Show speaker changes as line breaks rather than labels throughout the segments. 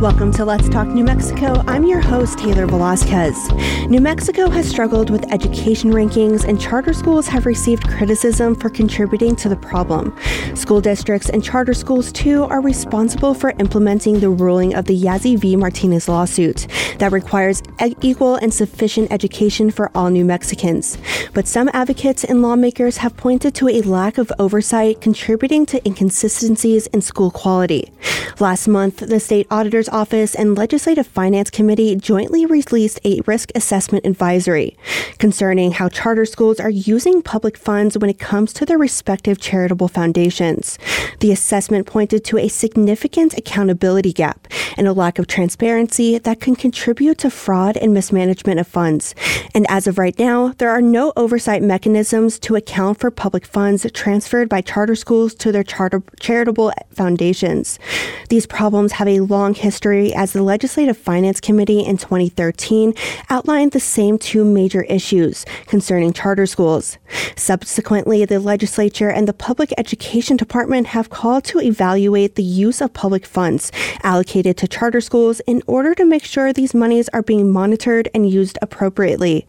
Welcome to Let's Talk New Mexico. I'm your host, Taylor Velasquez. New Mexico has struggled with education rankings, and charter schools have received criticism for contributing to the problem. School districts and charter schools, too, are responsible for implementing the ruling of the Yazzie v. Martinez lawsuit that requires equal and sufficient education for all New Mexicans. But some advocates and lawmakers have pointed to a lack of oversight contributing to inconsistencies in school quality. Last month, the state auditor's Office and Legislative Finance Committee jointly released a risk assessment advisory concerning how charter schools are using public funds when it comes to their respective charitable foundations. The assessment pointed to a significant accountability gap and a lack of transparency that can contribute to fraud and mismanagement of funds. And as of right now, there are no oversight mechanisms to account for public funds transferred by charter schools to their charter- charitable foundations. These problems have a long history history as the Legislative Finance Committee in 2013 outlined the same two major issues concerning charter schools. Subsequently, the legislature and the Public Education Department have called to evaluate the use of public funds allocated to charter schools in order to make sure these monies are being monitored and used appropriately.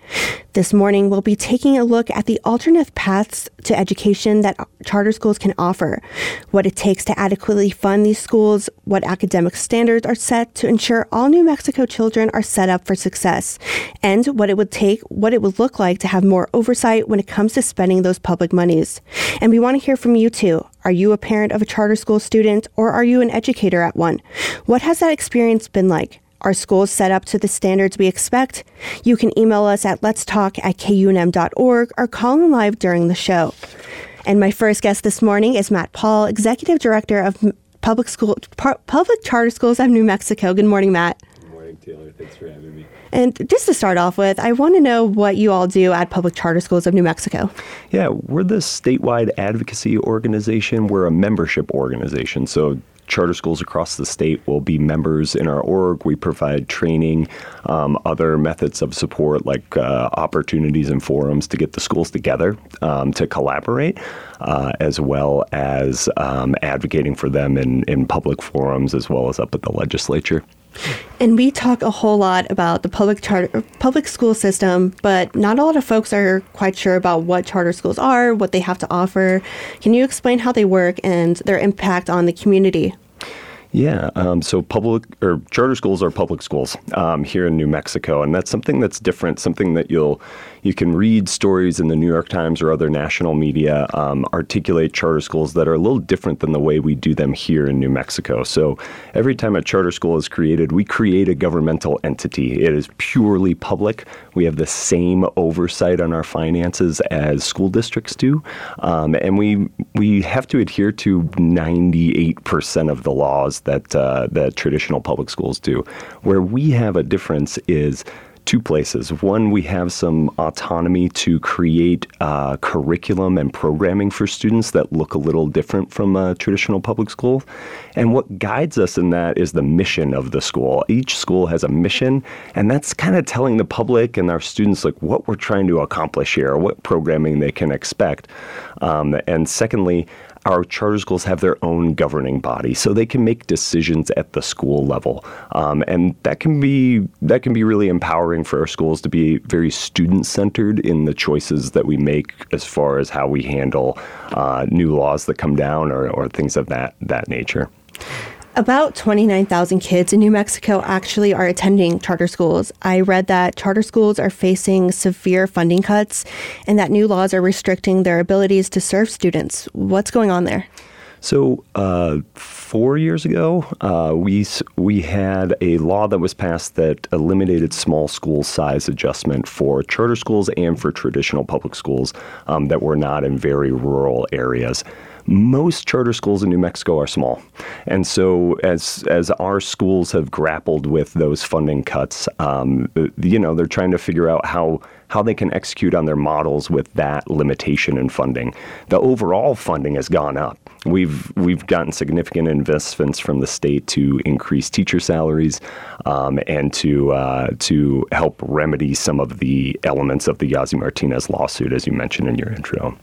This morning, we'll be taking a look at the alternate paths to education that charter schools can offer, what it takes to adequately fund these schools, what academic standards are set to ensure all New Mexico children are set up for success, and what it would take, what it would look like to have more oversight when it comes to spending those public monies. And we want to hear from you too. Are you a parent of a charter school student or are you an educator at one? What has that experience been like? Are schools set up to the standards we expect? You can email us at letstalk at kunm.org or call in live during the show. And my first guest this morning is Matt Pahl, Executive Director of Public School Public Charter Schools of New Mexico. Good morning, Matt.
Good morning, Taylor. Thanks for having me.
And just to start off with, I want to know what you all do at Public Charter Schools of New Mexico.
Yeah, we're the statewide advocacy organization. We're a membership organization. So charter schools across the state will be members in our org. We provide training, um, other methods of support like uh, opportunities and forums to get the schools together um, to collaborate, uh, as well as um, advocating for them in, in public forums as well as up at the legislature.
And we talk a whole lot about the public charter public school system, but not a lot of folks are quite sure about what charter schools are, what they have to offer. Can you explain how they work and their impact on the community?
Yeah, um, so public or charter schools are public schools um, here in New Mexico, and that's something that's different. Something that you'll you can read stories in the New York Times or other national media um, articulate charter schools that are a little different than the way we do them here in New Mexico. So every time a charter school is created, we create a governmental entity. It is purely public. We have the same oversight on our finances as school districts do, um, and we we have to adhere to 98% of the laws that uh, that traditional public schools do. Where we have a difference is two places. One, we have some autonomy to create uh, curriculum and programming for students that look a little different from a traditional public school. And what guides us in that is the mission of the school. Each school has a mission, and that's kind of telling the public and our students like what we're trying to accomplish here, what programming they can expect. Um, and secondly, our charter schools have their own governing body, so they can make decisions at the school level, um, and that can be that can be really empowering for our schools to be very student centered in the choices that we make as far as how we handle uh, new laws that come down or, or things of that that nature.
About 29,000 kids in New Mexico actually are attending charter schools. I read that charter schools are facing severe funding cuts and that new laws are restricting their abilities to serve students. What's going on there?
So, uh, four years ago, uh, we we had a law that was passed that eliminated small school size adjustment for charter schools and for traditional public schools um, that were not in very rural areas most charter schools in New Mexico are small, and so as as our schools have grappled with those funding cuts, um, you know, they're trying to figure out how how they can execute on their models with that limitation in funding. The overall funding has gone up. We've we've gotten significant investments from the state to increase teacher salaries um, and to uh, to help remedy some of the elements of the Yazzie Martinez lawsuit, as you mentioned in your intro.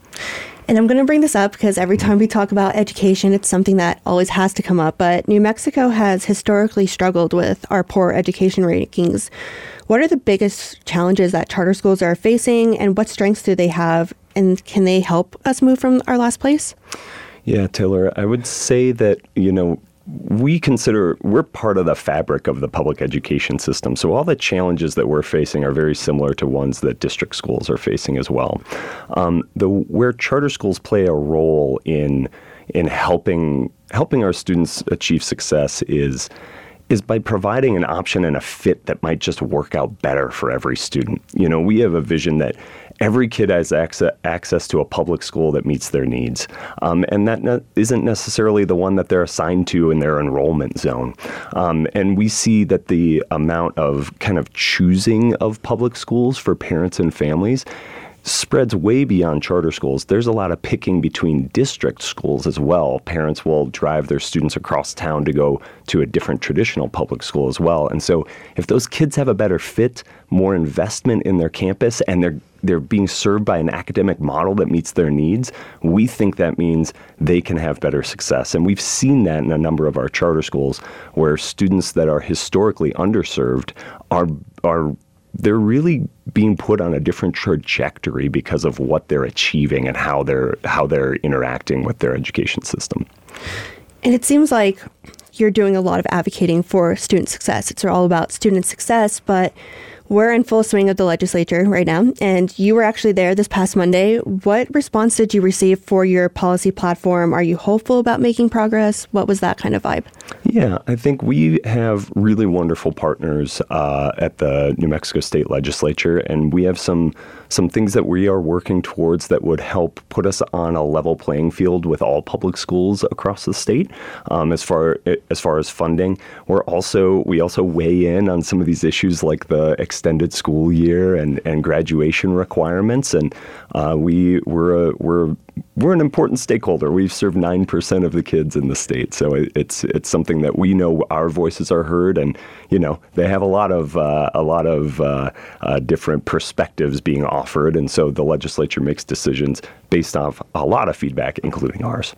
And I'm going to bring this up because every time we talk about education, it's something that always has to come up. But New Mexico has historically struggled with our poor education rankings. What are the biggest challenges that charter schools are facing, and what strengths do they have, and can they help us move from our last place?
Yeah, Taylor, I would say that, you know, we consider we're part of the fabric of the public education system. So all the challenges that we're facing are very similar to ones that district schools are facing as well. Um, the where charter schools play a role in in helping helping our students achieve success is is by providing an option and a fit that might just work out better for every student. You know, we have a vision that every kid has access to a public school that meets their needs. Um, and that isn't necessarily the one that they're assigned to in their enrollment zone. Um, and we see that the amount of kind of choosing of public schools for parents and families spreads way beyond charter schools. There's a lot of picking between district schools as well. Parents will drive their students across town to go to a different traditional public school as well. And so if those kids have a better fit, more investment in their campus and they're they're being served by an academic model that meets their needs, we think that means they can have better success. And we've seen that in a number of our charter schools where students that are historically underserved are are they're really being put on a different trajectory because of what they're achieving and how they're how they're interacting with their education system.
And it seems like you're doing a lot of advocating for student success. It's all about student success, but we're in full swing of the legislature right now, and you were actually there this past Monday. What response did you receive for your policy platform? Are you hopeful about making progress? What was that kind of vibe?
Yeah, I think we have really wonderful partners uh, at the New Mexico State Legislature, and we have some some things that we are working towards that would help put us on a level playing field with all public schools across the state. Um, as far as far as funding, we're also we also weigh in on some of these issues like the extended school year and, and graduation requirements, and uh, we we're a, we're we're an important stakeholder. We've served nine percent of the kids in the state, so it's it's something that we know our voices are heard, and you know they have a lot of uh, a lot of uh, uh, different perspectives being offered, and so the legislature makes decisions based off a lot of feedback, including ours.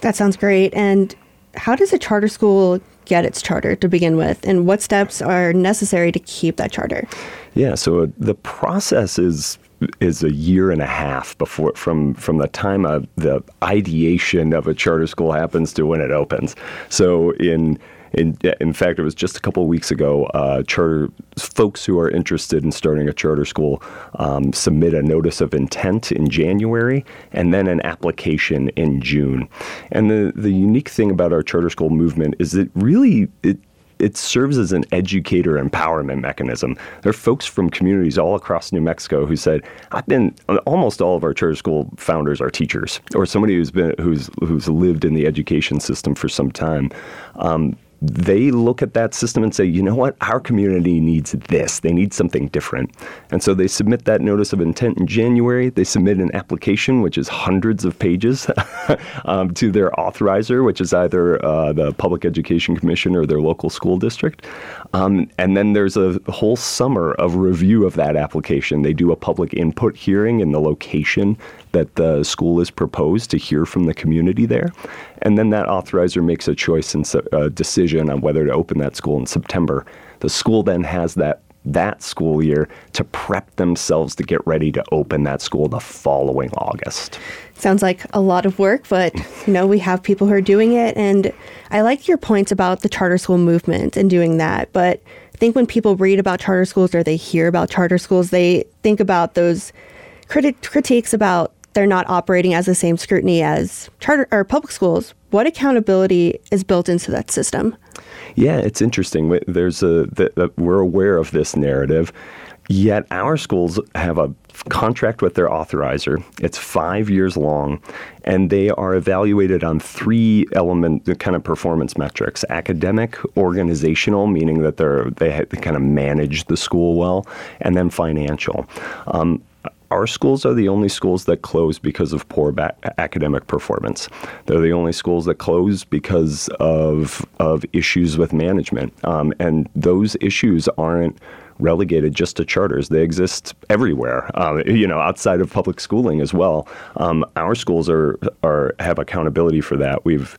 That sounds great. And how does a charter school get its charter to begin with, and what steps are necessary to keep that charter?
Yeah, so the process is is a year and a half before from from the time of the ideation of a charter school happens to when it opens. So in in, in fact, it was just a couple of weeks ago. Uh, charter folks who are interested in starting a charter school um, submit a notice of intent in January, and then an application in June. And the the unique thing about our charter school movement is it really it it serves as an educator empowerment mechanism. There are folks from communities all across New Mexico who said, "I've been almost all of our charter school founders are teachers or somebody who's been who's who's lived in the education system for some time." Um, they look at that system and say, you know what, our community needs this. They need something different. And so they submit that notice of intent in January. They submit an application, which is hundreds of pages, um, to their authorizer, which is either uh, the Public Education Commission or their local school district. Um, and then there's a whole summer of review of that application. They do a public input hearing in the location that the school is proposed to hear from the community there. And then that authorizer makes a choice and a decision on whether to open that school in September. The school then has that that school year to prep themselves to get ready to open that school the following August.
Sounds like a lot of work, but you know, we have people who are doing it and I like your points about the charter school movement and doing that, but I think when people read about charter schools or they hear about charter schools, they think about those criti- critiques about they're not operating as the same scrutiny as charter or public schools. What accountability is built into that system?
Yeah, it's interesting. There's a the, we're aware of this narrative, yet our schools have a contract with their authorizer. It's five years long, and they are evaluated on three element kind of performance metrics: academic, organizational, meaning that they're they, they kind of manage the school well, and then financial. Um, our schools are the only schools that close because of poor ba- academic performance. They're the only schools that close because of of issues with management, um, and those issues aren't relegated just to charters. They exist everywhere, um, you know, outside of public schooling as well. Um, our schools are are have accountability for that. We've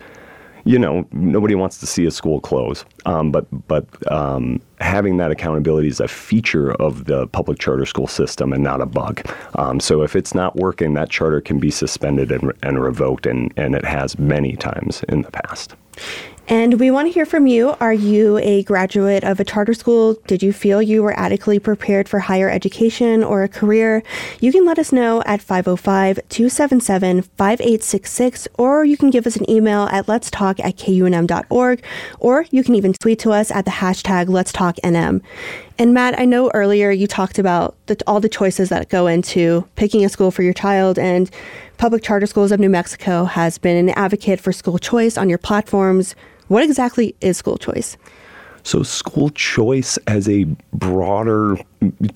you know, nobody wants to see a school close, um, but but um, having that accountability is a feature of the public charter school system and not a bug. Um, so if it's not working, that charter can be suspended and, and revoked, and, and it has many times in the past.
And we want to hear from you. Are you a graduate of a charter school? Did you feel you were adequately prepared for higher education or a career? You can let us know at 505 277 5866, or you can give us an email at let's talk at kunm.org, or you can even tweet to us at the hashtag let's talk NM. And Matt, I know earlier you talked about the, all the choices that go into picking a school for your child, and Public Charter Schools of New Mexico has been an advocate for school choice on your platforms. What exactly is school choice?
So, school choice as a broader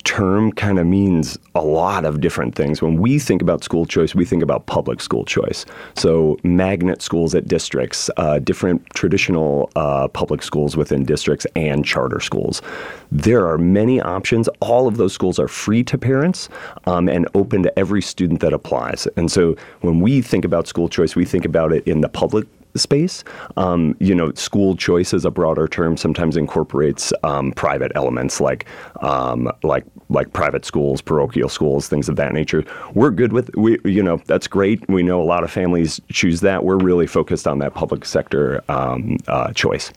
term kind of means a lot of different things. When we think about school choice, we think about public school choice. So, magnet schools at districts, uh, different traditional uh, public schools within districts, and charter schools. There are many options. All of those schools are free to parents um, and open to every student that applies. And so, when we think about school choice, we think about it in the public space. Um, you know, school choice is a broader term. Sometimes incorporates um, private elements like um, like like private schools, parochial schools, things of that nature. We're good with we. You know, that's great. We know a lot of families choose that. We're really focused on that public sector um, uh, choice.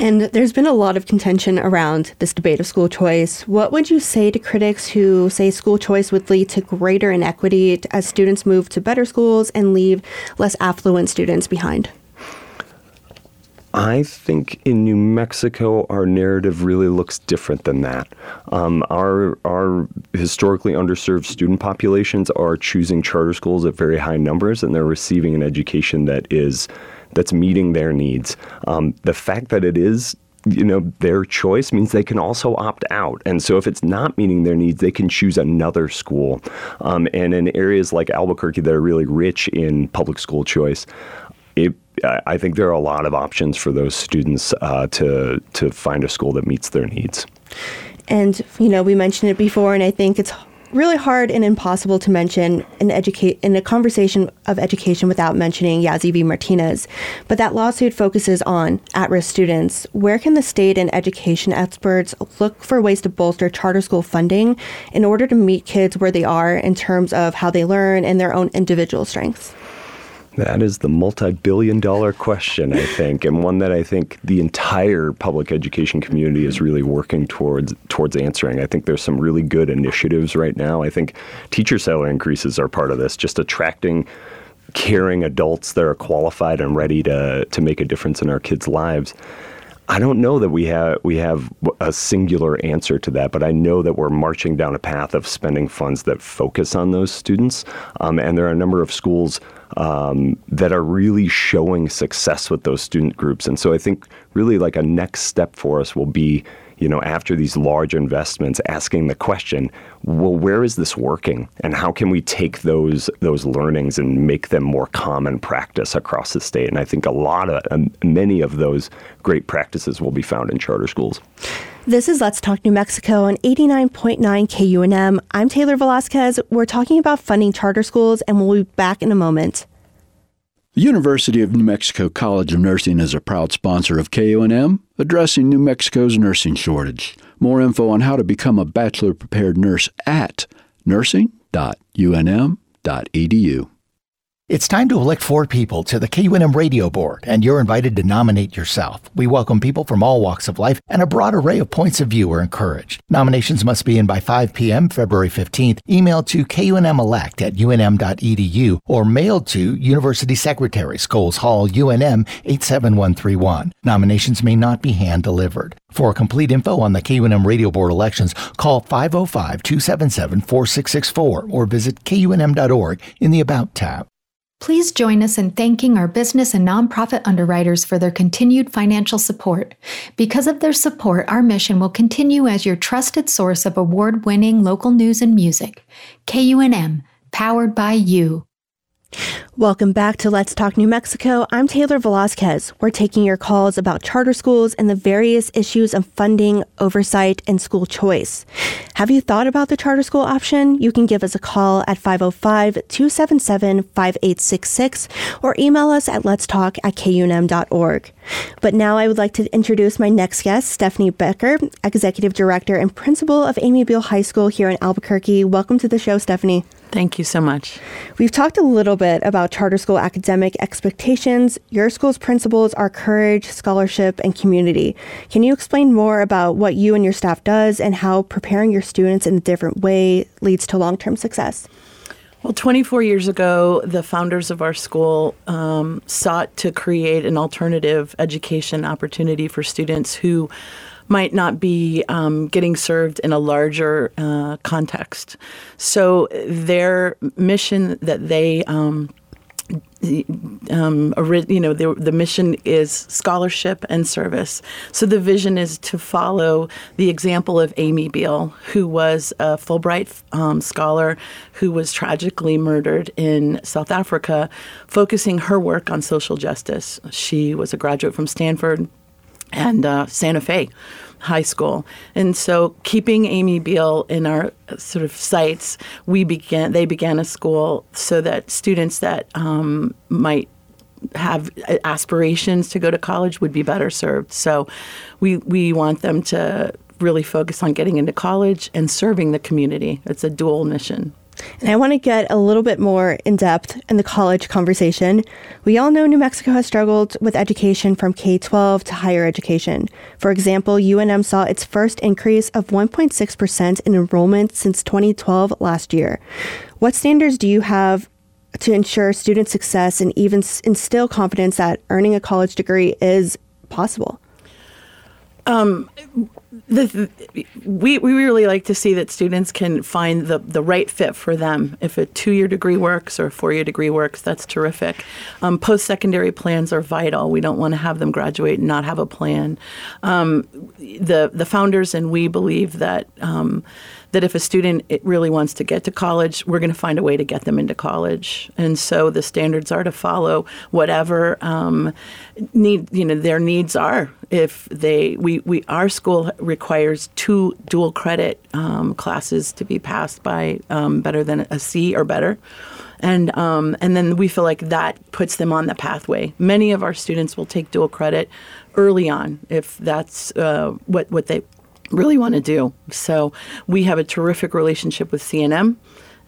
And there's been a lot of contention around this debate of school choice. What would you say to critics who say school choice would lead to greater inequity as students move to better schools and leave less affluent students behind?
I think in New Mexico, our narrative really looks different than that. Um, our our historically underserved student populations are choosing charter schools at very high numbers, and they're receiving an education that is that's meeting their needs. Um, the fact that it is you know their choice means they can also opt out and so if it's not meeting their needs they can choose another school um, and in areas like albuquerque that are really rich in public school choice it, I think there are a lot of options for those students uh, to to find a school that meets their needs.
And you know, we mentioned it before, and I think it's really hard and impossible to mention in educate in a conversation of education without mentioning Yazzie v. Martinez. But that lawsuit focuses on at-risk students. Where can the state and education experts look for ways to bolster charter school funding in order to meet kids where they are in terms of how they learn and their own individual strengths?
That is the multi billion dollar question, I think, and one that I think the entire public education community is really working towards towards answering. I think there's some really good initiatives right now. I think teacher salary increases are part of this, just attracting caring adults that are qualified and ready to to make a difference in our kids' lives. I don't know that we have we have a singular answer to that, but I know that we're marching down a path of spending funds that focus on those students, um, and there are a number of schools um, that are really showing success with those student groups. And so I think really like a next step for us will be, you know, after these large investments, asking the question, well, where is this working, and how can we take those those learnings and make them more common practice across the state? And I think a lot of many of those great practices will be found in charter schools.
This is Let's Talk New Mexico on 89.9 KUNM. I'm Taylor Velasquez. We're talking about funding charter schools, and we'll be back in a moment.
The University of New Mexico College of Nursing is a proud sponsor of KUNM, addressing New Mexico's nursing shortage. More info on how to become a bachelor prepared nurse at nursing.unm.edu.
It's time to elect four people to the KUNM Radio Board, and you're invited to nominate yourself. We welcome people from all walks of life, and a broad array of points of view are encouraged. Nominations must be in by 5 p.m. February 15th, emailed to kunmelect at unm.edu, or mailed to University Secretary, Scholes Hall, UNM 87131. Nominations may not be hand delivered. For complete info on the KUNM Radio Board elections, call 505 277 4664 or visit kunm.org in the About tab.
Please join us in thanking our business and nonprofit underwriters for their continued financial support. Because of their support, our mission will continue as your trusted source of award winning local news and music. KUNM, powered by you.
Welcome back to Let's Talk New Mexico. I'm Taylor Velasquez. We're taking your calls about charter schools and the various issues of funding, oversight, and school choice. Have you thought about the charter school option? You can give us a call at 505 277 5866 or email us at letstalk at kunm.org. But now I would like to introduce my next guest, Stephanie Becker, Executive Director and Principal of Amy Biehl High School here in Albuquerque. Welcome to the show, Stephanie.
Thank you so much.
We've talked a little bit about charter school academic expectations. Your school's principles are courage, scholarship, and community. Can you explain more about what you and your staff does and how preparing your students in a different way leads to long-term success?
Well, 24 years ago, the founders of our school um, sought to create an alternative education opportunity for students who might not be um, getting served in a larger uh, context. So their mission that they um, um, you know, the, the mission is scholarship and service. So the vision is to follow the example of Amy Biehl, who was a Fulbright um, scholar who was tragically murdered in South Africa, focusing her work on social justice. She was a graduate from Stanford and uh, Santa Fe high school. And so keeping Amy Biehl in our sort of sites, we began they began a school so that students that um, might have aspirations to go to college would be better served. So we we want them to really focus on getting into college and serving the community. It's a dual mission.
And I want to get a little bit more in depth in the college conversation. We all know New Mexico has struggled with education from K 12 to higher education. For example, UNM saw its first increase of 1.6% in enrollment since 2012 last year. What standards do you have to ensure student success and even instill confidence that earning a college degree is possible?
Um, the, we, we really like to see that students can find the, the right fit for them. If a two year degree works or a four year degree works, that's terrific. Um, Post secondary plans are vital. We don't want to have them graduate and not have a plan. Um, the, the founders and we believe that. Um, that if a student really wants to get to college, we're going to find a way to get them into college. And so the standards are to follow whatever um, need you know their needs are. If they we, we our school requires two dual credit um, classes to be passed by um, better than a C or better and um, and then we feel like that puts them on the pathway. Many of our students will take dual credit early on if that's uh, what what they really want to do. So we have a terrific relationship with CNM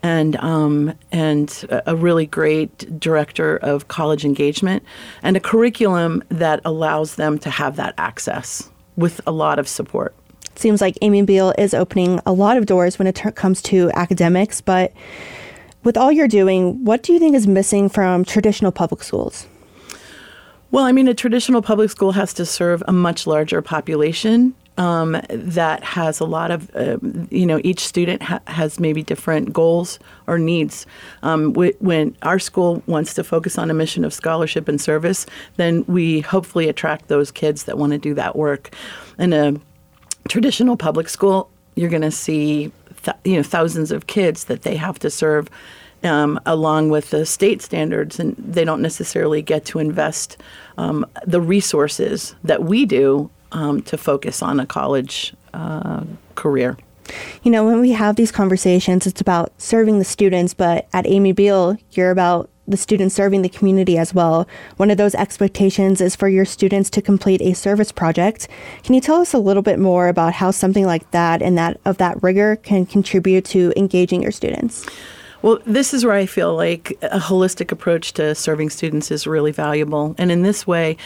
and um, and a really great director of college engagement and a curriculum that allows them to have that access with a lot of support.
seems like Amy Biehl is opening a lot of doors when it ter- comes to academics, but with all you're doing, what do you think is missing from traditional public schools?
Well, I mean, a traditional public school has to serve a much larger population um, that has a lot of, uh, you know, each student ha- has maybe different goals or needs. Um, w- when our school wants to focus on a mission of scholarship and service, then we hopefully attract those kids that want to do that work. In a traditional public school, you're going to see, th- you know, thousands of kids that they have to serve. Um, along with the state standards, and they don't necessarily get to invest um, the resources that we do um, to focus on a college uh, career.
You know, when we have these conversations, it's about serving the students, but at Amy Biehl, you're about the students serving the community as well. One of those expectations is for your students to complete a service project. Can you tell us a little bit more about how something like that and that of that rigor can contribute to engaging your students?
Well, this is where I feel like a holistic approach to serving students is really valuable. And in this way,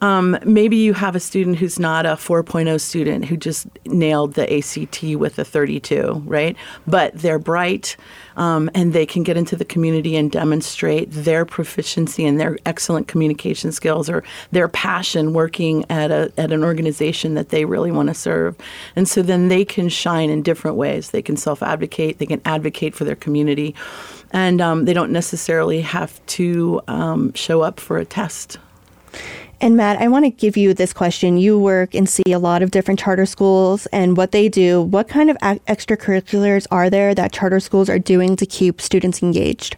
um, maybe you have a student who's not a 4.0 student who just nailed the ACT with a 32, right? But they're bright um, and they can get into the community and demonstrate their proficiency and their excellent communication skills or their passion working at, a, at an organization that they really want to serve. And so then they can shine in different ways. They can self advocate, they can advocate for their community. and um, they don't necessarily have to um, show up for a test.
And Matt, I want to give you this question. You work and see a lot of different charter schools and what they do. What kind of extracurriculars are there that charter schools are doing to keep students engaged?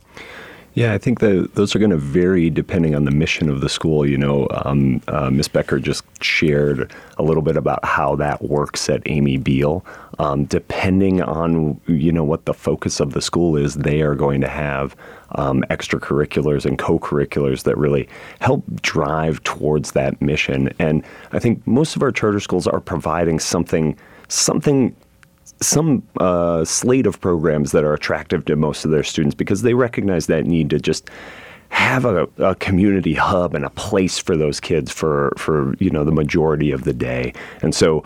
Yeah, I think that those are going to vary depending on the mission of the school. You know, um, uh, Ms. Becker just shared a little bit about how that works at Amy Biehl. Um, depending on you know what the focus of the school is, they are going to have um, extracurriculars and co-curriculars that really help drive towards that mission. And I think most of our charter schools are providing something something some uh, slate of programs that are attractive to most of their students because they recognize that need to just have a, a, community hub and a place for those kids for for you know the majority of the day. And so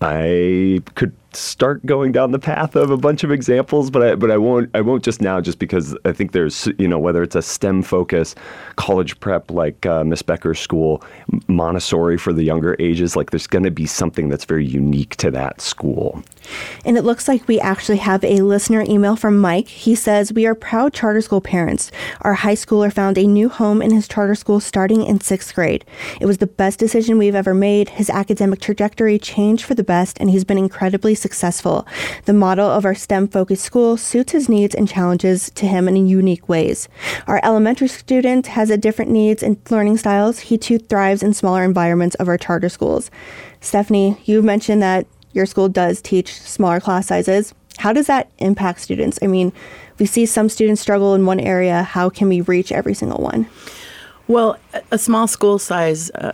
I could start going down the path of a bunch of examples, but I, but I won't I won't just now just because I think there's you know whether it's a STEM focus, college prep like uh, Miss Becker's school, Montessori for the younger ages, like there's going to be something that's very unique to that school.
And it looks like we actually have a listener email from Mike. He says, We are proud charter school parents. Our high schooler found a new home in his charter school starting in sixth grade. It was the best decision we've ever made. His academic trajectory changed for the best, and he's been incredibly successful. The model of our STEM focused school suits his needs and challenges to him in unique ways. Our elementary student has a different needs and learning styles. He too thrives in smaller environments of our charter schools. Stephanie, you mentioned that your school does teach smaller class sizes. How does that impact students? I mean, we see some students struggle in one area. How can we reach every single one?
Well, a small school size uh,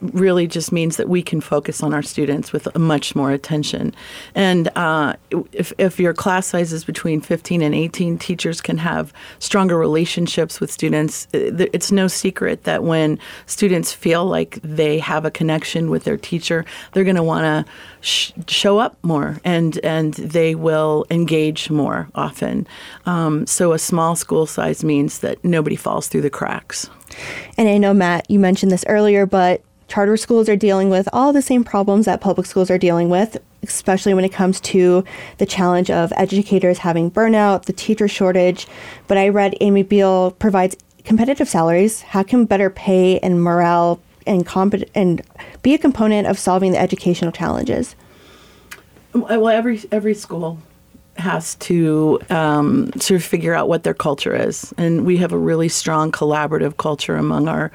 really just means that we can focus on our students with much more attention. And uh, if, if your class size is between 15 and 18, teachers can have stronger relationships with students. Uh, it's no secret that when students feel like they have a connection with their teacher, they're going to want to sh- show up more and, and they will engage more often. Um, so a small school size means that nobody falls through the cracks.
And I know, Matt, you mentioned this earlier, but charter schools are dealing with all the same problems that public schools are dealing with, especially when it comes to the challenge of educators having burnout, the teacher shortage. But I read Amy Biehl provides competitive salaries. How can better pay and morale and compet- and be a component of solving the educational challenges?
Well, every every school has to um, sort of figure out what their culture is. And we have a really strong collaborative culture among our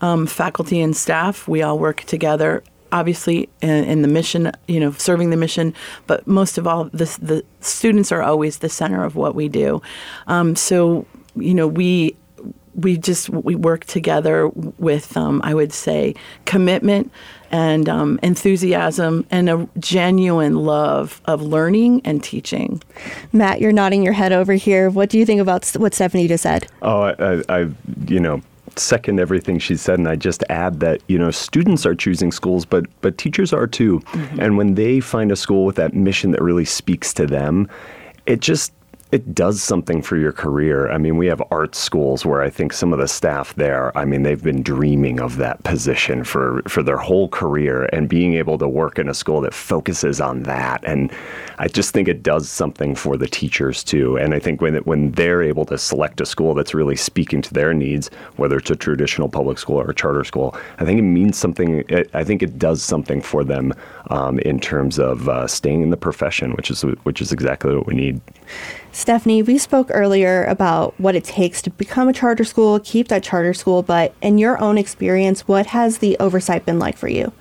um, faculty and staff. We all work together. Obviously, in, in, the mission, you know, serving the mission, but most of all, the, the students are always the center of what we do. Um, so, you know, we we just we work together with um, I would say commitment and um, enthusiasm and a genuine love of learning and teaching.
Matt, you're nodding your head over here. What do you think about what Stephanie just said?
Oh, I, I you know second everything she said and I just add that you know students are choosing schools but but teachers are too mm-hmm. and when they find a school with that mission that really speaks to them it just it does something for your career. I mean, we have art schools where I think some of the staff there, I mean, they've been dreaming of that position for, for their whole career and being able to work in a school that focuses on that. And I just think it does something for the teachers too. And I think when, when they're able to select a school that's really speaking to their needs, whether it's a traditional public school or a charter school, I think it means something. I think it does something for them um, in terms of uh, staying in the profession, which is which is exactly what we need.
Stephanie, we spoke earlier about what it takes to become a charter school, keep that charter school, but in your own experience, what has the oversight been like for you?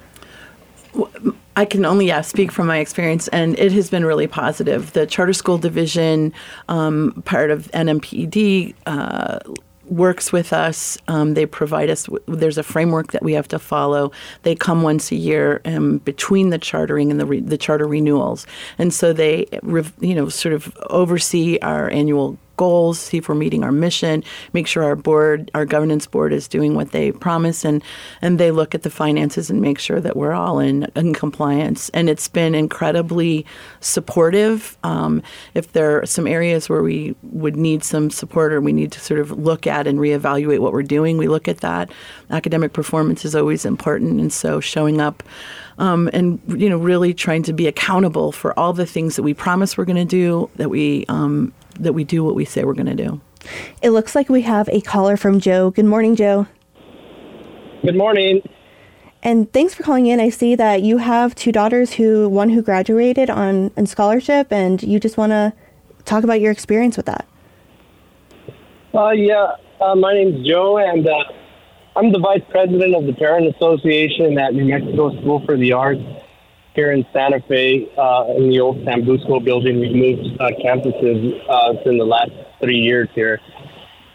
I can only yeah, speak from my experience, and it has been really positive. The charter school division, um, part of NMPED, uh, works with us. Um, they provide us. there's a framework that we have to follow. They come once a year um, between the chartering and the re, the charter renewals, and so they, you know, sort of oversee our annual goals, see if we're meeting our mission, make sure our board, our governance board is doing what they promise, and and they look at the finances and make sure that we're all in, in compliance. And it's been incredibly supportive. Um, if there are some areas where we would need some support or we need to sort of look at and reevaluate what we're doing, we look at that. Academic performance is always important, and so showing up um, and you know really trying to be accountable for all the things that we promise we're going to do, that we um, that we do what we say we're going to do.
It looks like we have a caller from Joe. Good morning, Joe.
Good morning.
And thanks for calling in. I see that you have two daughters who one who graduated on in scholarship and you just want to talk about your experience with that.
Uh, yeah, uh, my name's Joe, and uh, I'm the vice president of the Parent Association at New Mexico School for the Arts here in Santa Fe uh, in the old Sanbusco building. We've moved uh, campuses uh, in the last three years here.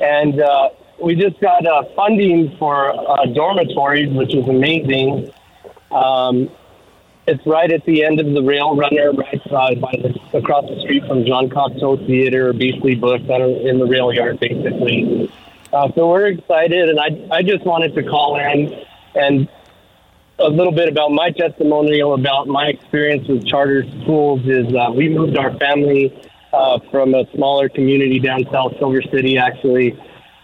And uh, we just got uh, funding for uh, dormitories, which is amazing. Um, it's right at the end of the rail runner, right by the, across the street from John Cocteau Theater, Beastly Books, in the rail yard, basically. So we're excited, and I, I just wanted to call in and a little bit about my testimonial about my experience with charter schools is uh, we moved our family uh, from a smaller community down south, Silver City, actually.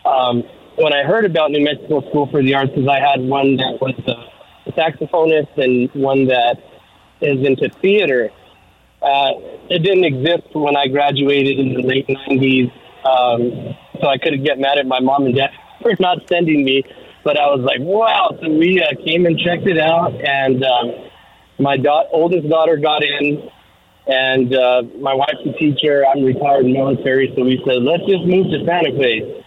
Um, when I heard about New Mexico School for the Arts, because I had one that was a saxophonist and one that is into theater. Uh, it didn't exist when I graduated in the late 90s, um, so I couldn't get mad at my mom and dad for not sending me. But I was like, wow. So we uh, came and checked it out, and um, my da- oldest daughter got in, and uh, my wife's a teacher. I'm retired in military, so we said, let's just move to Santa Fe.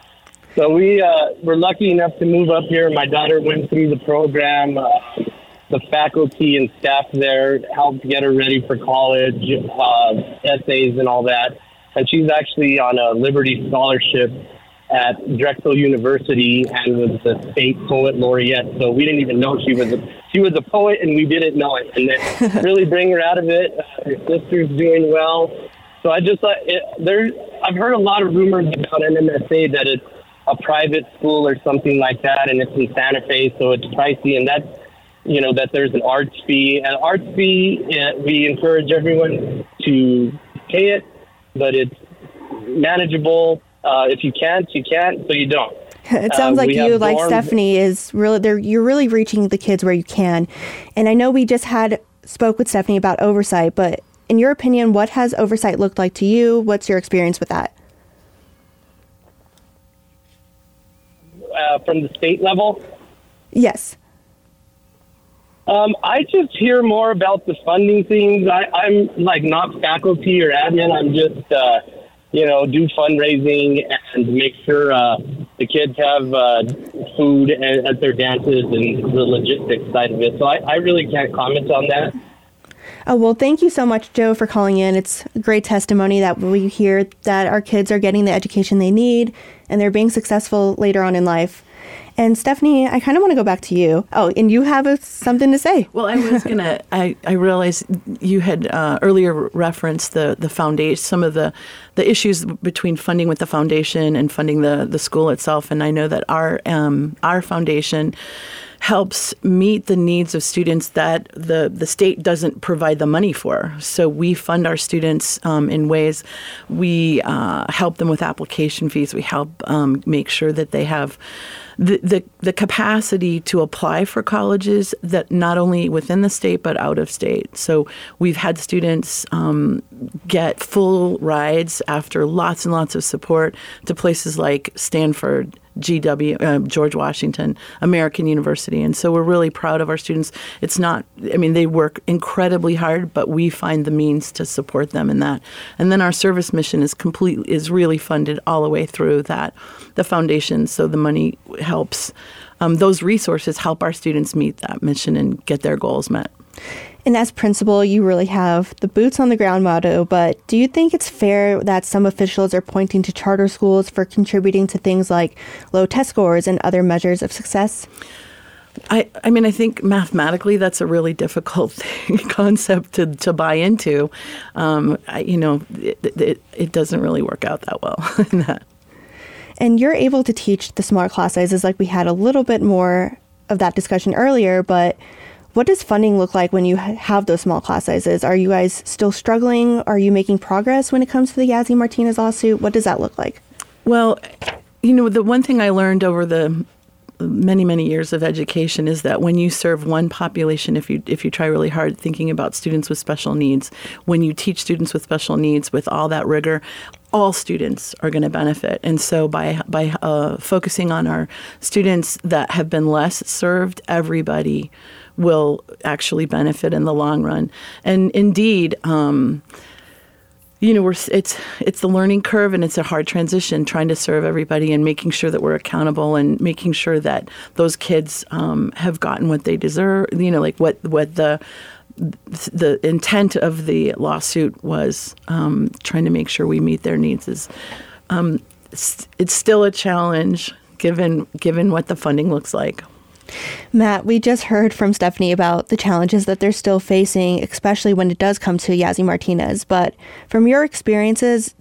So we uh, were lucky enough to move up here. My daughter went through the program. Uh, the faculty and staff there helped get her ready for college, uh, essays, and all that. And she's actually on a Liberty Scholarship at Drexel University and was the state poet laureate. So we didn't even know she was a she was a poet, and we didn't know it. And then really bring her out of it. Uh, her sister's doing well. So I just like there. I've heard a lot of rumors about NMSA that it's a private school or something like that, and it's in Santa Fe, so it's pricey, and that's you know that there's an arts fee. An arts fee, uh, we encourage everyone to pay it, but it's manageable. Uh, if you can't, you can't, so you don't.
It sounds
Uh,
like you, like
dorms.
Stephanie, is really there. You're really reaching the kids where you can, and I know we just had spoke with Stephanie about oversight, but in your opinion, what has oversight looked like to you? What's your experience with that?
Uh, from the state level,
Yes.
Um, I just hear more about the funding things. I, I'm like not faculty or admin. I'm just, uh, you know, do fundraising and make sure uh, the kids have uh, food at, at their dances and the logistics side of it. So I, I really can't comment on that.
Oh, well, thank you so much, Joe, for calling in. It's great testimony that we hear that our kids are getting the education they need and they're being successful later on in life. And Stephanie, I kind of want to go back to you. Oh, and you have a, something to say.
Well, I was gonna. I, I realized you had uh, earlier referenced the the foundation, some of the the issues between funding with the foundation and funding the the school itself. And I know that our um, our foundation helps meet the needs of students that the, the state doesn't provide the money for. So we fund our students um, in ways we uh, help them with application fees. We help um, make sure that they have the, the, the capacity to apply for colleges that not only within the state but out of state. So we've had students um, get full rides after lots and lots of support to places like Stanford. GW, uh, George Washington, American University. And so we're really proud of our students. It's not, I mean, they work incredibly hard, but we find the means to support them in that. And then our service mission is completely, is really funded all the way through that, the foundation. So the money helps, um, those resources help our students meet that mission and get their goals met.
And as principal, you really have the boots on the ground motto, but do you think it's fair that some officials are pointing to charter schools for contributing to things like low test scores and other measures of success?
I, I mean, I think mathematically that's a really difficult thing, concept to, to buy into. Um, I, you know, it, it, it doesn't really work out that well in that.
And you're able to teach the smaller class sizes, like we had a little bit more of that discussion earlier, but what does funding look like when you have those small class sizes? Are you guys still struggling? Are you making progress when it comes to the Yazzie Martinez lawsuit? What does that look like?
Well, you know, the one thing I learned over the many many years of education is that when you serve one population if you if you try really hard thinking about students with special needs when you teach students with special needs with all that rigor all students are going to benefit. And so by by uh, focusing on our students that have been less served, everybody will actually benefit in the long run. And indeed. Um, you know, we're, it's it's the learning curve and it's a hard transition trying to serve everybody and making sure that we're accountable and making sure that those kids um, have gotten what they deserve. You know, like what what the the intent of the lawsuit was um, trying to make sure we meet their needs is um, it's, still a challenge given given what the funding looks like.
Matt, we just heard from Stephanie about the challenges that they're still facing, especially when it does come to Yazzie Martinez. But from your experiences,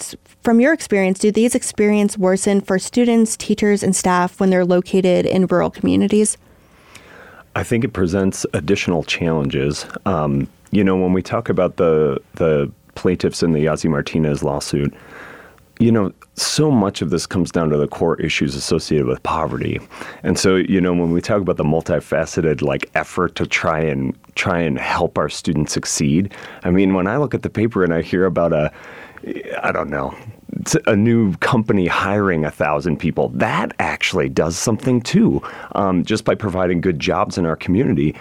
from your experience, do these experiences worsen for students, teachers, and staff when they're located in rural communities?
I think it presents additional challenges. Um, you know, when we talk about the the plaintiffs in the Yazzie Martinez lawsuit, you know, so much of this comes down to the core issues associated with poverty. And so, you know, when we talk about the multifaceted like effort to try and try and help our students succeed, I mean, when I look at the paper and I hear about a I don't know, a new company hiring a thousand people. That actually does something too, um, just by providing good jobs in our community.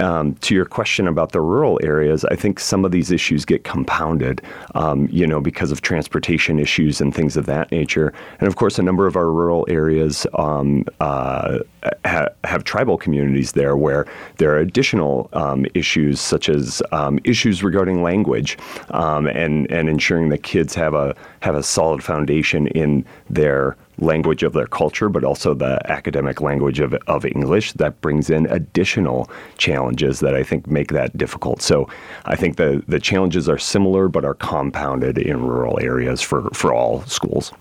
Um, to your question about the rural areas, I think some of these issues get compounded, um, you know, because of transportation issues and things of that nature. And of course, a number of our rural areas um, uh, ha- have tribal communities there where there are additional um, issues, such as um, issues regarding language um, and and ensuring that kids have a have a solid foundation in their language of their culture, but also the academic language of, of English. That brings in additional challenges that I think make that difficult. So I think the, the challenges are similar, but are compounded in rural areas for, for all schools.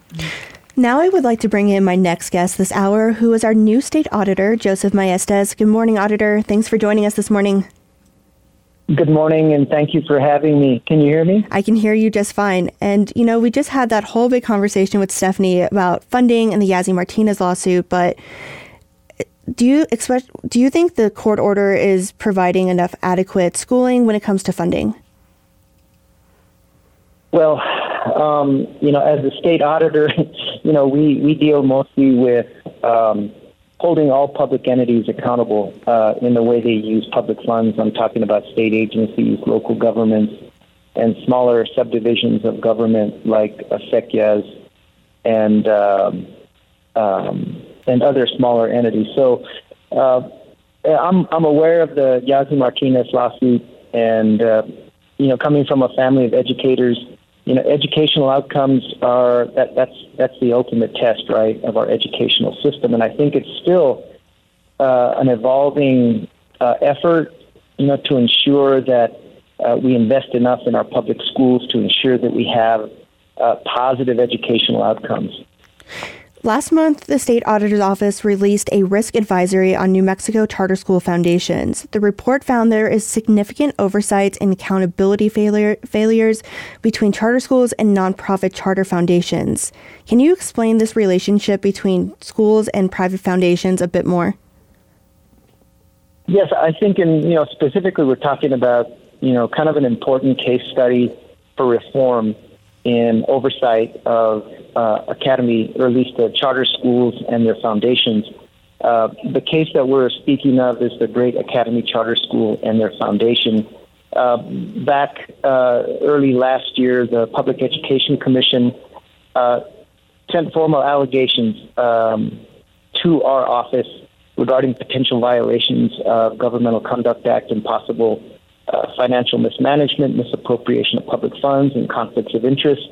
Now, I would like to bring in my next guest this hour, who is our new state auditor, Joseph Maestas. Good morning, auditor. Thanks for joining us this morning.
Good morning, and thank you for having me. Can you hear me?
I can hear you just fine. And, you know, we just had that whole big conversation with Stephanie about funding and the Yazzie Martinez lawsuit, but do you expect do you think the court order is providing enough adequate schooling when it comes to funding?
Well, um, you know, as a state auditor, you know, we, we deal mostly with um, holding all public entities accountable uh, in the way they use public funds. I'm talking about state agencies, local governments, and smaller subdivisions of government like acequias and um, um, and other smaller entities. So uh, I'm I'm aware of the Yazzie Martinez lawsuit, and uh, you know, coming from a family of educators you know, educational outcomes are that that's that's the ultimate test, right, of our educational system, and I think it's still uh, an evolving uh, effort, you know, to ensure that uh, we invest enough in our public schools to ensure that we have uh, positive educational outcomes.
Last month, the state auditor's office released a risk advisory on New Mexico charter school foundations. The report found there is significant oversight and accountability failure, failures between charter schools and nonprofit charter foundations. Can you explain this relationship between schools and private foundations a bit more?
Yes, I think, in you know, specifically, we're talking about you know, kind of an important case study for reform in oversight of uh, academy, or at least the charter schools and their foundations. Uh, the case that we're speaking of is the Great Academy Charter School and their foundation. Uh, back uh, early last year, the Public Education Commission uh, sent formal allegations um, to our office regarding potential violations of Governmental Conduct Act and possible uh, financial mismanagement, misappropriation of public funds, and conflicts of interest.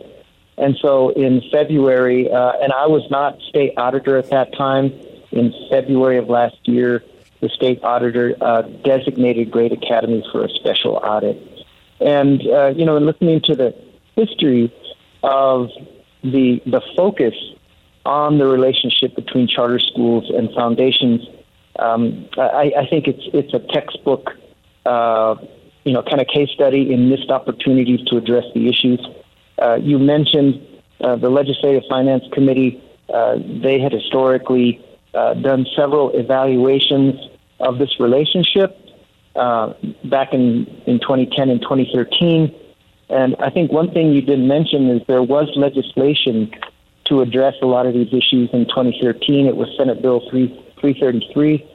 And so in February, uh, and I was not state auditor at that time, in February of last year, the state auditor uh, designated Great Academy for a special audit. And, uh, you know, in listening to the history of the, the focus on the relationship between charter schools and foundations, um, I, I, think it's, it's a textbook, uh, you know, kind of case study in missed opportunities to address the issues. Uh, you mentioned uh, the Legislative Finance Committee. Uh, they had historically done several evaluations of this relationship back in, in 2010 and 2013. And I think one thing you didn't mention is there was legislation to address a lot of these issues in 2013. It was Senate Bill 3, 333.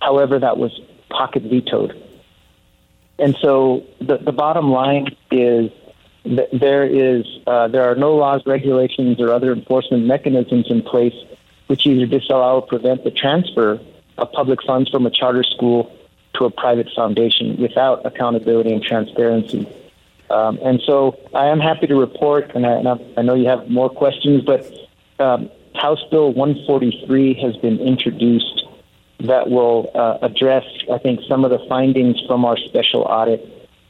However, that was pocket vetoed. And so the, the bottom line is there is uh, there are no laws, regulations, or other enforcement mechanisms in place which either disallow or prevent the transfer of public funds from a charter school to a private foundation without accountability and transparency. Um, and so I am happy to report, and I, and I know you have more questions, but um, House Bill 143 has been introduced that will uh, address, I think, some of the findings from our special audit,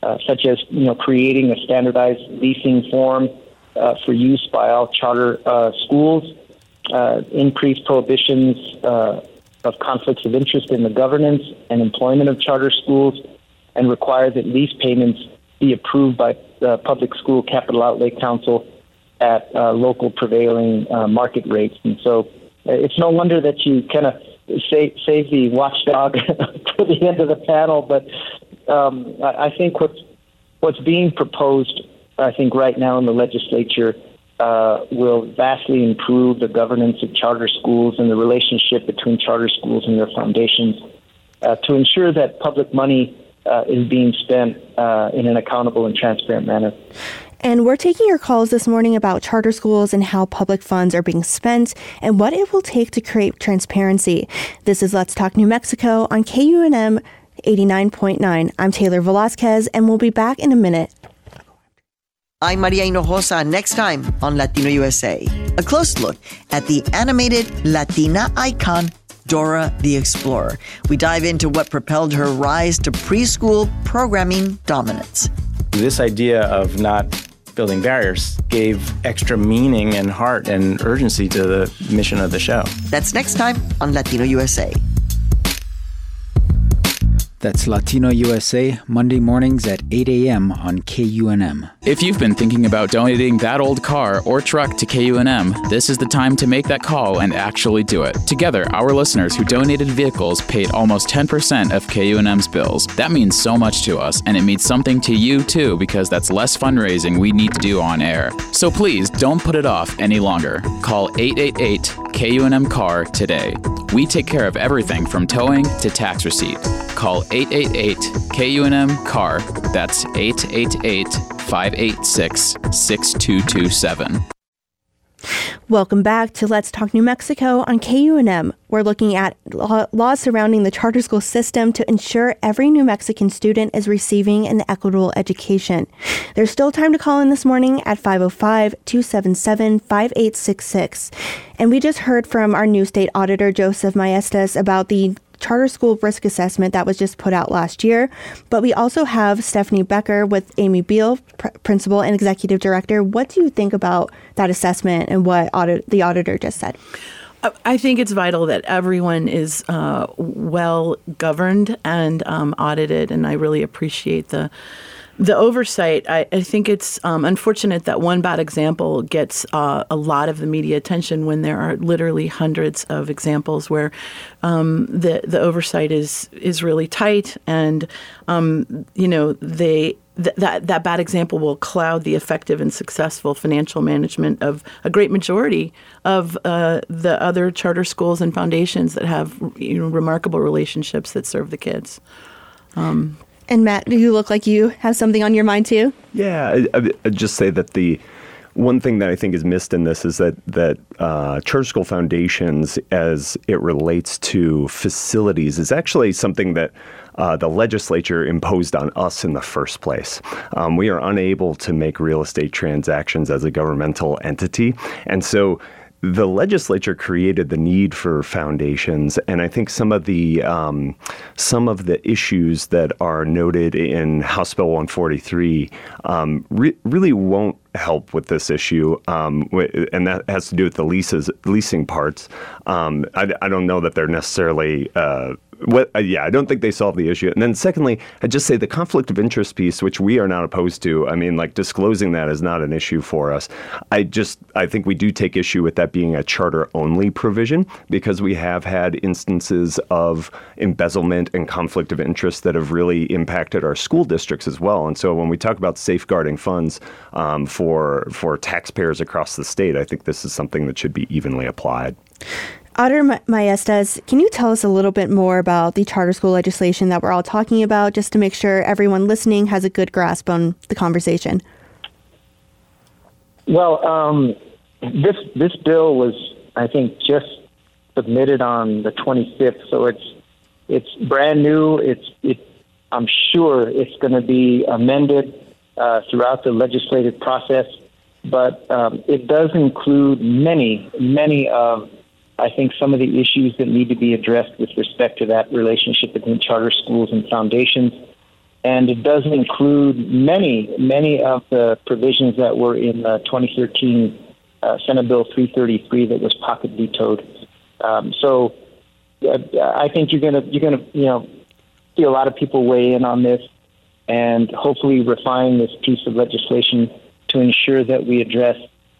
uh, such as you know creating a standardized leasing form uh, for use by all charter uh, schools, uh, increased prohibitions uh, of conflicts of interest in the governance and employment of charter schools, and require that lease payments be approved by the Public School Capital Outlay Council at local prevailing market rates. And so, it's no wonder that you kind of save, save the watchdog to the end of the panel, but um, I, think what's what's being proposed, I think right now in the legislature, uh, will vastly improve the governance of charter schools and the relationship between charter schools and their foundations uh, to ensure that public money uh, is being spent uh, in an accountable and transparent manner.
And we're taking your calls this morning about charter schools and how public funds are being spent and what it will take to create transparency. This is Let's Talk New Mexico on KUNM 89.9. I'm Taylor Velasquez, and we'll be back in a minute.
I'm Maria Hinojosa next time on Latino USA. A close look at the animated Latina icon Dora the Explorer. We dive into what propelled her rise to preschool programming dominance.
This idea of not building barriers gave extra meaning and heart and urgency to the mission of the show.
That's next time on Latino USA.
That's Latino USA, Monday mornings at 8 a.m. on KUNM.
If you've been thinking about donating that old car or truck to KUNM, this is the time to make that call and actually do it. Together, our listeners who donated vehicles paid almost 10% of KUNM's bills. That means so much to us, and it means something to you too, because that's less fundraising we need to do on air. So please don't put it off any longer. Call 888 KUNM CAR today. We take care of everything from towing to tax receipt. Call 888 KUNM CAR. That's 888 586 6227.
Welcome back to Let's Talk New Mexico on KUNM. We're looking at laws surrounding the charter school system to ensure every New Mexican student is receiving an equitable education. There's still time to call in this morning at 505 277 5866. And we just heard from our new state auditor, Joseph Maestas, about the charter school risk assessment that was just put out last year. But we also have Stephanie Becker with Amy Biehl, pr- principal and executive director. What do you think about that assessment and what audit- the auditor just said?
I think it's vital that everyone is uh, well governed and um, audited, and I really appreciate the the oversight, I, I think it's um, unfortunate that one bad example gets uh, a lot of the media attention when there are literally hundreds of examples where um, the the oversight is is really tight, and um, you know they th- that that bad example will cloud the effective and successful financial management of a great majority of uh, the other charter schools and foundations that have you know remarkable relationships that serve the kids.
Um, and Matt, do you look like you have something on your mind too?
Yeah, I, I just say that the one thing that I think is missed in this is that that uh, charter school foundations, as it relates to facilities, is actually something that uh, the legislature imposed on us in the first place. Um, we are unable to make real estate transactions as a governmental entity, and so the legislature created the need for foundations, and I think some of the um, some of the issues that are noted in House Bill 143 um, re- really won't help with this issue, um, and that has to do with the leases leasing parts. Um, I, I, don't know that they're necessarily uh, what, uh, yeah, I don't think they solve the issue. And then secondly, I'd just say the conflict of interest piece, which we are not opposed to. I mean, like disclosing that is not an issue for us. I just I think we do take issue with that being a charter only provision because we have had instances of embezzlement and conflict of interest that have really impacted our school districts as well. And so when we talk about safeguarding funds um, for for taxpayers across the state, I think this is something that should be evenly applied.
Auditor Maestas, can you tell us a little bit more about the charter school legislation that we're all talking about, just to make sure everyone listening has a good grasp on the conversation?
Well, um, this this bill was, I think, just submitted on the 25th, so it's it's brand new. It's it. I'm sure it's going to be amended uh, throughout the legislative process, but um, it does include many, many of I think some of the issues that need to be addressed with respect to that relationship between charter schools and foundations. And it doesn't include many, many of the provisions that were in the 2013 uh, Senate Bill 333 that was pocket vetoed. Um, so uh, I think you're gonna you're gonna you know see a lot of people weigh in on this, and hopefully refine this piece of legislation to ensure that we address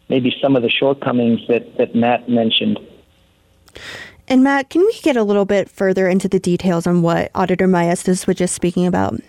maybe some of the shortcomings that that Matt mentioned.
And Matt, can we get a little bit further into the details on what Auditor Maestas was just speaking about?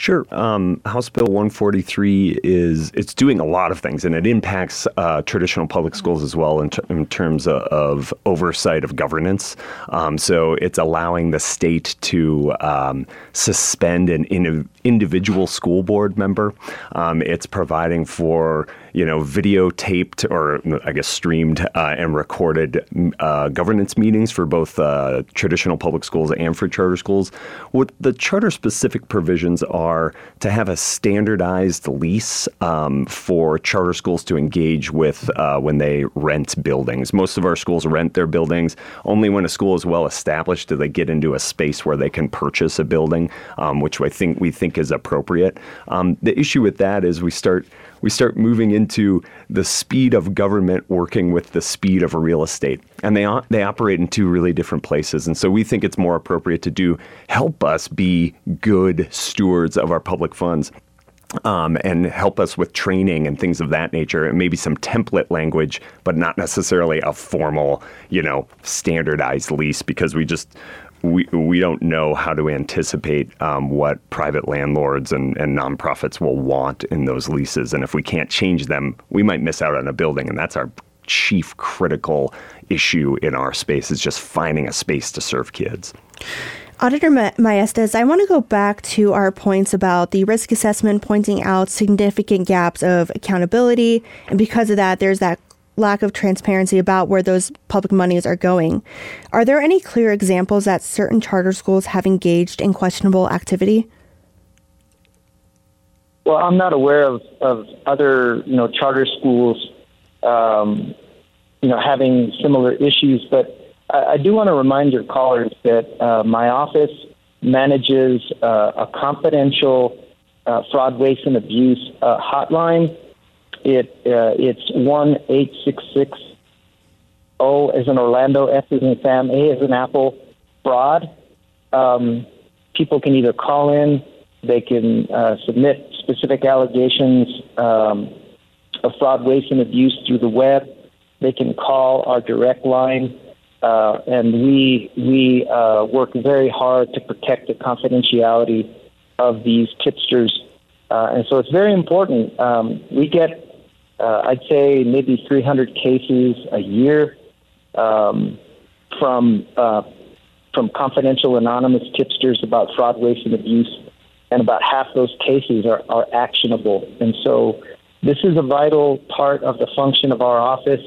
Sure. Um, House Bill 143 is it's doing a lot of things, and it impacts uh, traditional public schools as well in, t- in terms of, of, oversight of governance. Um, so it's allowing the state to um, suspend an in- individual school board member. Um, it's providing for you know videotaped or I guess streamed uh, and recorded uh, governance meetings for both uh, traditional public schools and for charter schools. What the charter specific provisions are to have a standardized lease um, for charter schools to engage with uh, when they rent buildings. Most of our schools rent their buildings. Only when a school is well established do they get into a space where they can purchase a building, um, which I think we think is appropriate. Um, the issue with that is we start we start moving into the speed of government working with the speed of real estate. And they, they operate in two really different places. And so we think it's more appropriate to do help us be good stewards of our public funds. Um, and help us with training and things of that nature, and maybe some template language, but not necessarily a formal, you know, standardized lease because we just we we don't know how to anticipate um, what private landlords and, and nonprofits will want in those leases, and if we can't change them, we might miss out on a building, and that's our chief critical issue in our space is just finding a space to serve kids.
Auditor Maestas, I want to go back to our points about the risk assessment pointing out significant gaps of accountability. And because of that, there's that lack of transparency about where those public monies are going. Are there any clear examples that certain charter schools have engaged in questionable activity?
Well, I'm not aware of, of other, you know, charter schools, um, you know, having similar issues. But I, I do want to remind your callers that uh, my office manages uh, a confidential uh, fraud, waste, and abuse uh, hotline it uh, it's one eight six six O as in Orlando, S as in Sam, A as in Apple. Fraud. Um, people can either call in, they can uh, submit specific allegations um, of fraud, waste, and abuse through the web. They can call our direct line, uh, and we we uh, work very hard to protect the confidentiality of these tipsters. Uh, and so it's very important. Um, we get uh, I'd say maybe 300 cases a year um, from uh, from confidential anonymous tipsters about fraud, waste, and abuse, and about half those cases are, are actionable. And so, this is a vital part of the function of our office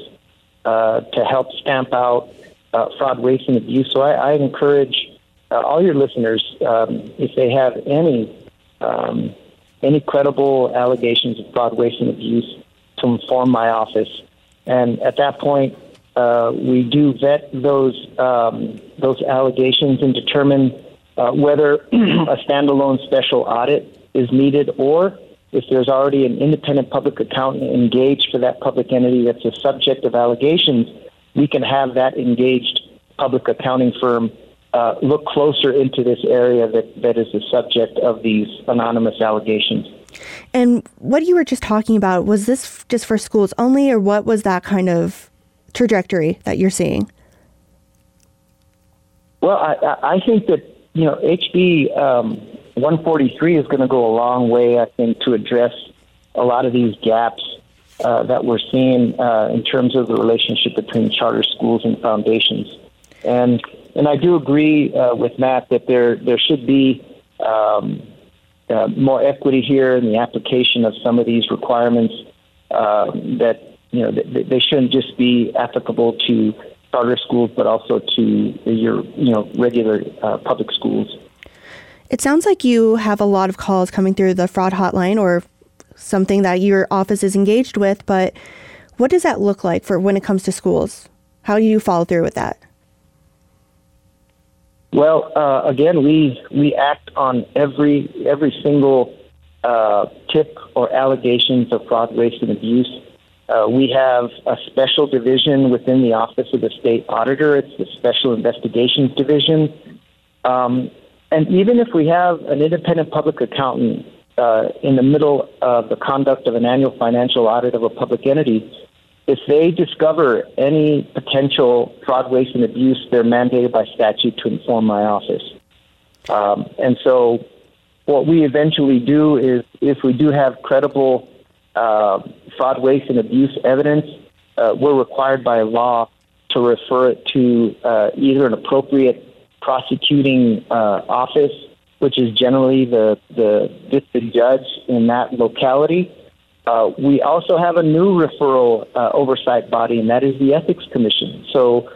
uh, to help stamp out uh, fraud, waste, and abuse. So, I, I encourage uh, all your listeners, um, if they have any um, any credible allegations of fraud, waste, and abuse to inform my office. And at that point, uh, we do vet those um, those allegations and determine uh, whether a standalone special audit is needed, or if there's already an independent public accountant engaged for that public entity that's a subject of allegations, we can have that engaged public accounting firm uh, look closer into this area that, that is the subject of these anonymous allegations.
And what you were just talking about, was this just for schools only, or what was that kind of trajectory that you're seeing?
Well, I, I think that, you know, HB um, 143 is going to go a long way, I think, to address a lot of these gaps uh, that we're seeing uh, in terms of the relationship between charter schools and foundations. And and I do agree uh, with Matt that there there should be um, uh, more equity here in the application of some of these requirements uh, that you know they, they shouldn't just be applicable to charter schools but also to your you know regular uh, public schools.
It sounds like you have a lot of calls coming through the fraud hotline or something that your office is engaged with, but what does that look like for when it comes to schools? How do you follow through with that?
Well, uh, again, we we act on every every single uh, tip or allegations of fraud, waste, and abuse. Uh, we have a special division within the Office of the State Auditor. It's the Special Investigations Division. Um, and even if we have an independent public accountant uh, in the middle of the conduct of an annual financial audit of a public entity, if they discover any potential fraud, waste, and abuse, they're mandated by statute to inform my office. Um, and so, what we eventually do is, if we do have credible uh, fraud, waste, and abuse evidence, uh, we're required by law to refer it to uh, either an appropriate prosecuting uh, office, which is generally the the district judge in that locality uh, we also have a new referral uh, oversight body, and that is the Ethics Commission. So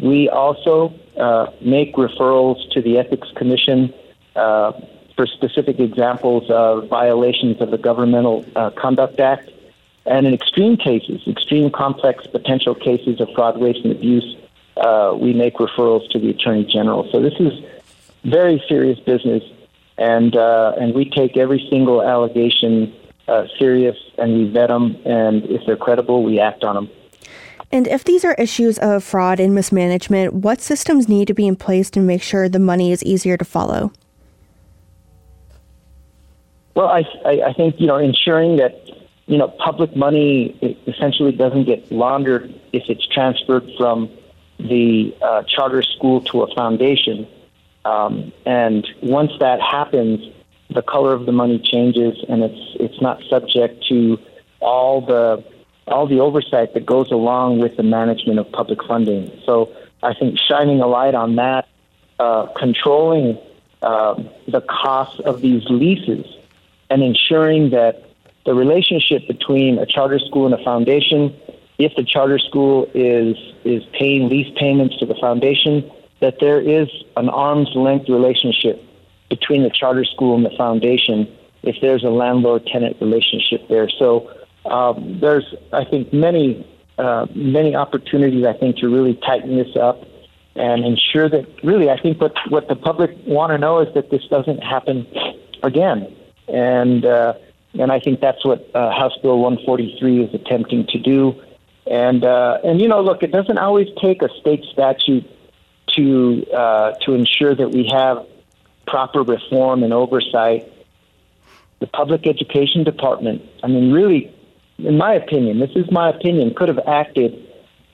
we also uh, make referrals to the Ethics Commission uh, for specific examples of violations of the Governmental uh, Conduct Act. And in extreme cases, extreme complex potential cases of fraud, waste, and abuse, uh, we make referrals to the Attorney General. So this is very serious business, and and we take every single allegation uh, serious and we vet them, and if they're credible, we act on them.
And if these are issues of fraud and mismanagement, what systems need to be in place to make sure the money is easier to follow?
Well, I, I, I think you know ensuring that you know public money essentially doesn't get laundered if it's transferred from the uh, charter school to a foundation, um, and once that happens, the color of the money changes, and it's it's not subject to all the all the oversight that goes along with the management of public funding. So I think shining a light on that, uh, controlling uh, the costs of these leases, and ensuring that the relationship between a charter school and a foundation, if the charter school is is paying lease payments to the foundation, that there is an arm's length relationship between the charter school and the foundation if there's a landlord tenant relationship there. So um, there's, I think, many uh, many opportunities. I think to really tighten this up and ensure that really, I think what what the public want to know is that this doesn't happen again. And uh, and I think that's what uh, House Bill 143 is attempting to do. And uh, and you know, look, it doesn't always take a state statute to uh, to ensure that we have proper reform and oversight. The public education department, I mean, really, in my opinion, this is my opinion, could have acted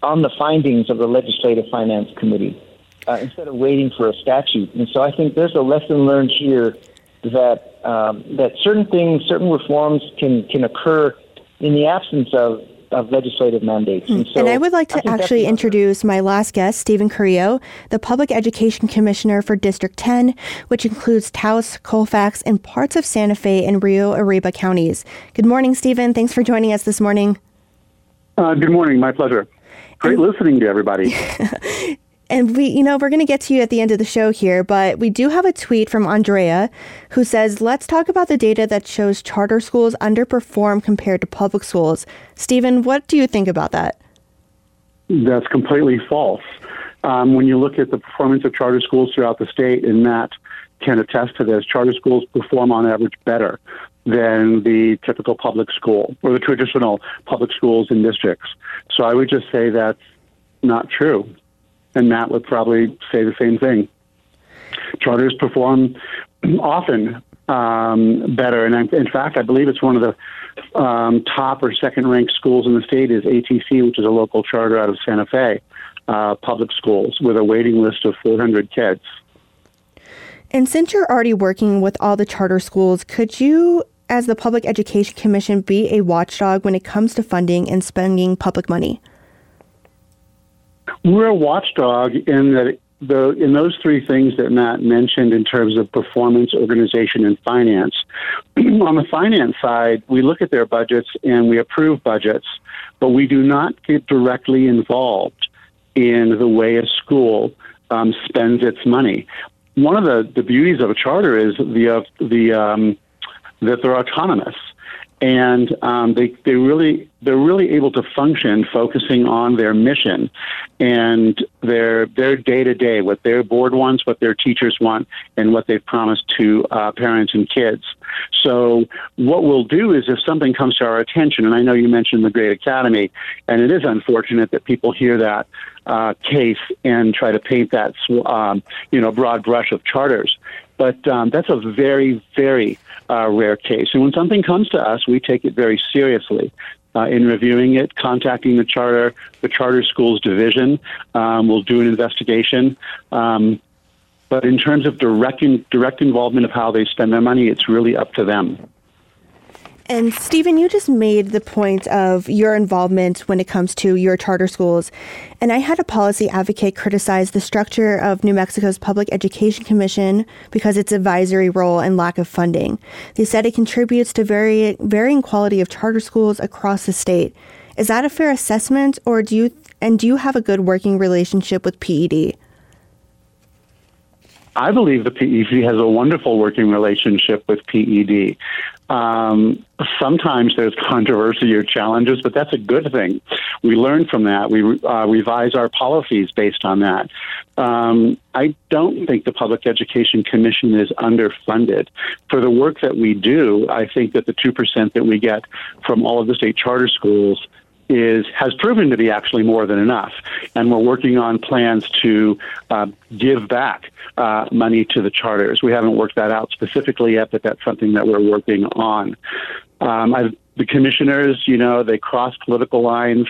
on the findings of the Legislative Finance Committee uh, instead of waiting for a statute. And so I think there's a lesson learned here that um, that certain things, certain reforms can can occur in the absence of of legislative mandates.
And, so and I would like to actually introduce my last guest, Stephen Carrillo, the Public Education Commissioner for District 10, which includes Taos, Colfax, and parts of Santa Fe and Rio Arriba counties. Good morning, Stephen. Thanks for joining us this morning.
Uh, good morning. My pleasure. Great and, listening to everybody.
and we, you know, we're going to get to you at the end of the show here, but we do have a tweet from Andrea who says, Let's talk about the data that shows charter schools underperform compared to public schools. Stephen, what do you think about that?
That's completely false. Um, when you look at the performance of charter schools throughout the state, and Matt can attest to this, charter schools perform on average better than the typical public school or the traditional public schools in districts. So I would just say that's not true and Matt would probably say the same thing. Charters perform often um, better, and in fact, I believe it's one of the um, top or second ranked schools in the state is ATC, which is a local charter out of Santa Fe uh, public schools with a waiting list of 400 kids.
And since you're already working with all the charter schools, could you, as the Public Education Commission, be a watchdog when it comes to funding and spending public money?
We're a watchdog in that the in those three things that Matt mentioned in terms of performance, organization, and finance. On the finance side, we look at their budgets and we approve budgets, but we do not get directly involved in the way a school um, spends its money. One of the, the beauties of a charter is the uh, the um, that they're autonomous and um, they they really they're really able to function focusing on their mission and their their day to day what their board wants, what their teachers want, and what they've promised to uh, parents and kids. So what we'll do is if something comes to our attention, and I know you mentioned the Great Academy, and it is unfortunate that people hear that uh, case and try to paint that um, you know broad brush of charters. But um, that's a very, very uh, rare case. And when something comes to us, we take it very seriously. Uh, in reviewing it, contacting the charter, the charter schools division, um, will do an investigation. Um, but in terms of direct in, direct involvement of how they spend their money, it's really up to them.
And Stephen, you just made the point of your involvement when it comes to your charter schools. And I had a policy advocate criticize the structure of New Mexico's Public Education Commission because its advisory role and lack of funding. They said it contributes to very, varying quality of charter schools across the state. Is that a fair assessment or do you and do you have a good working relationship with PED?
I believe the PEC has a wonderful working relationship with PED. Um, sometimes there's controversy or challenges, but that's a good thing. We learn from that. We uh, revise our policies based on that. Um, I don't think the Public Education Commission is underfunded. For the work that we do, I think that the 2% that we get from all of the state charter schools is has proven to be actually more than enough, and we're working on plans to uh, give back uh, money to the charters. We haven't worked that out specifically yet, but that's something that we're working on. Um, the commissioners, you know, they cross political lines.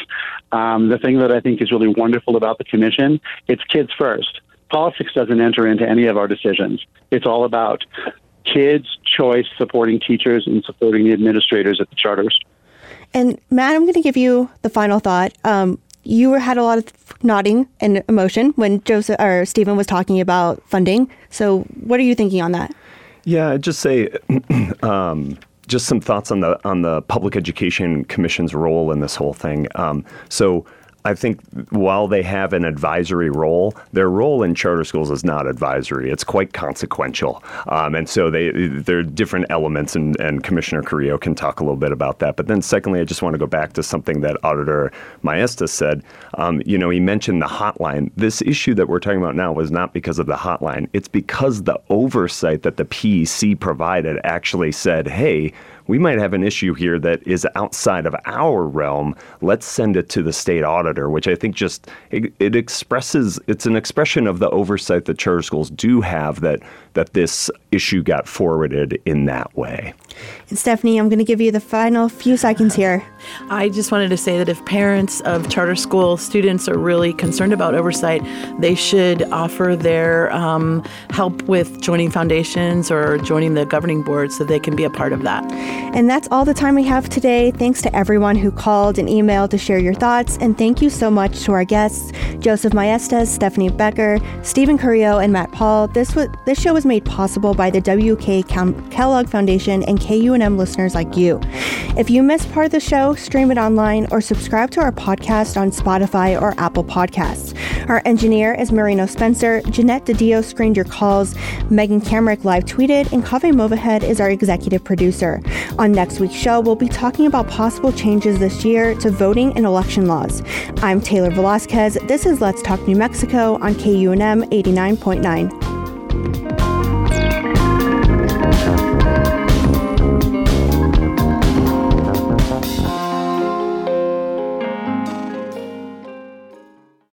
Um, the thing that I think is really wonderful about the commission, it's kids first. Politics doesn't enter into any of our decisions. It's all about kids' choice, supporting teachers, and supporting the administrators at the charters.
And Matt, I'm going to give you the final thought. Um, you had a lot of nodding and emotion when Joseph or Stephen was talking about funding. So, what are you thinking on that?
Yeah, I'd just say, um, just some thoughts on the on the Public Education Commission's role in this whole thing. Um, so I think while they have an advisory role, their role in charter schools is not advisory. It's quite consequential, um, and so they there are different elements, and, and Commissioner Carrillo can talk a little bit about that. But then, secondly, I just want to go back to something that Auditor Maestas said. Um, you know, he mentioned the hotline. This issue that we're talking about now was not because of the hotline. It's because the oversight that the PEC provided actually said, "Hey." We might have an issue here that is outside of our realm. Let's send it to the state auditor, which I think just it, it expresses it's an expression of the oversight that charter schools do have that that this issue got forwarded in that way.
And Stephanie, I'm going to give you the final few seconds here.
I just wanted to say that if parents of charter school students are really concerned about oversight, they should offer their um, help with joining foundations or joining the governing board so they can be a part of that.
And that's all the time we have today. Thanks to everyone who called and emailed to share your thoughts. And thank you so much to our guests, Joseph Maestas, Stephanie Becker, Stephen Carrillo, and Matt Pahl. This was this show was made possible by the WK Kellogg Foundation and KUNM listeners like you. If you missed part of the show, stream it online or subscribe to our podcast on Spotify or Apple Podcasts. Our engineer is Marino Spencer. Jeanette DiDio screened your calls. Megan Kamerick live tweeted, and Kaveh Movahed is our executive producer. On next week's show, we'll be talking about possible changes this year to voting and election laws. I'm Taylor Velasquez. This is Let's Talk New Mexico on KUNM 89.9.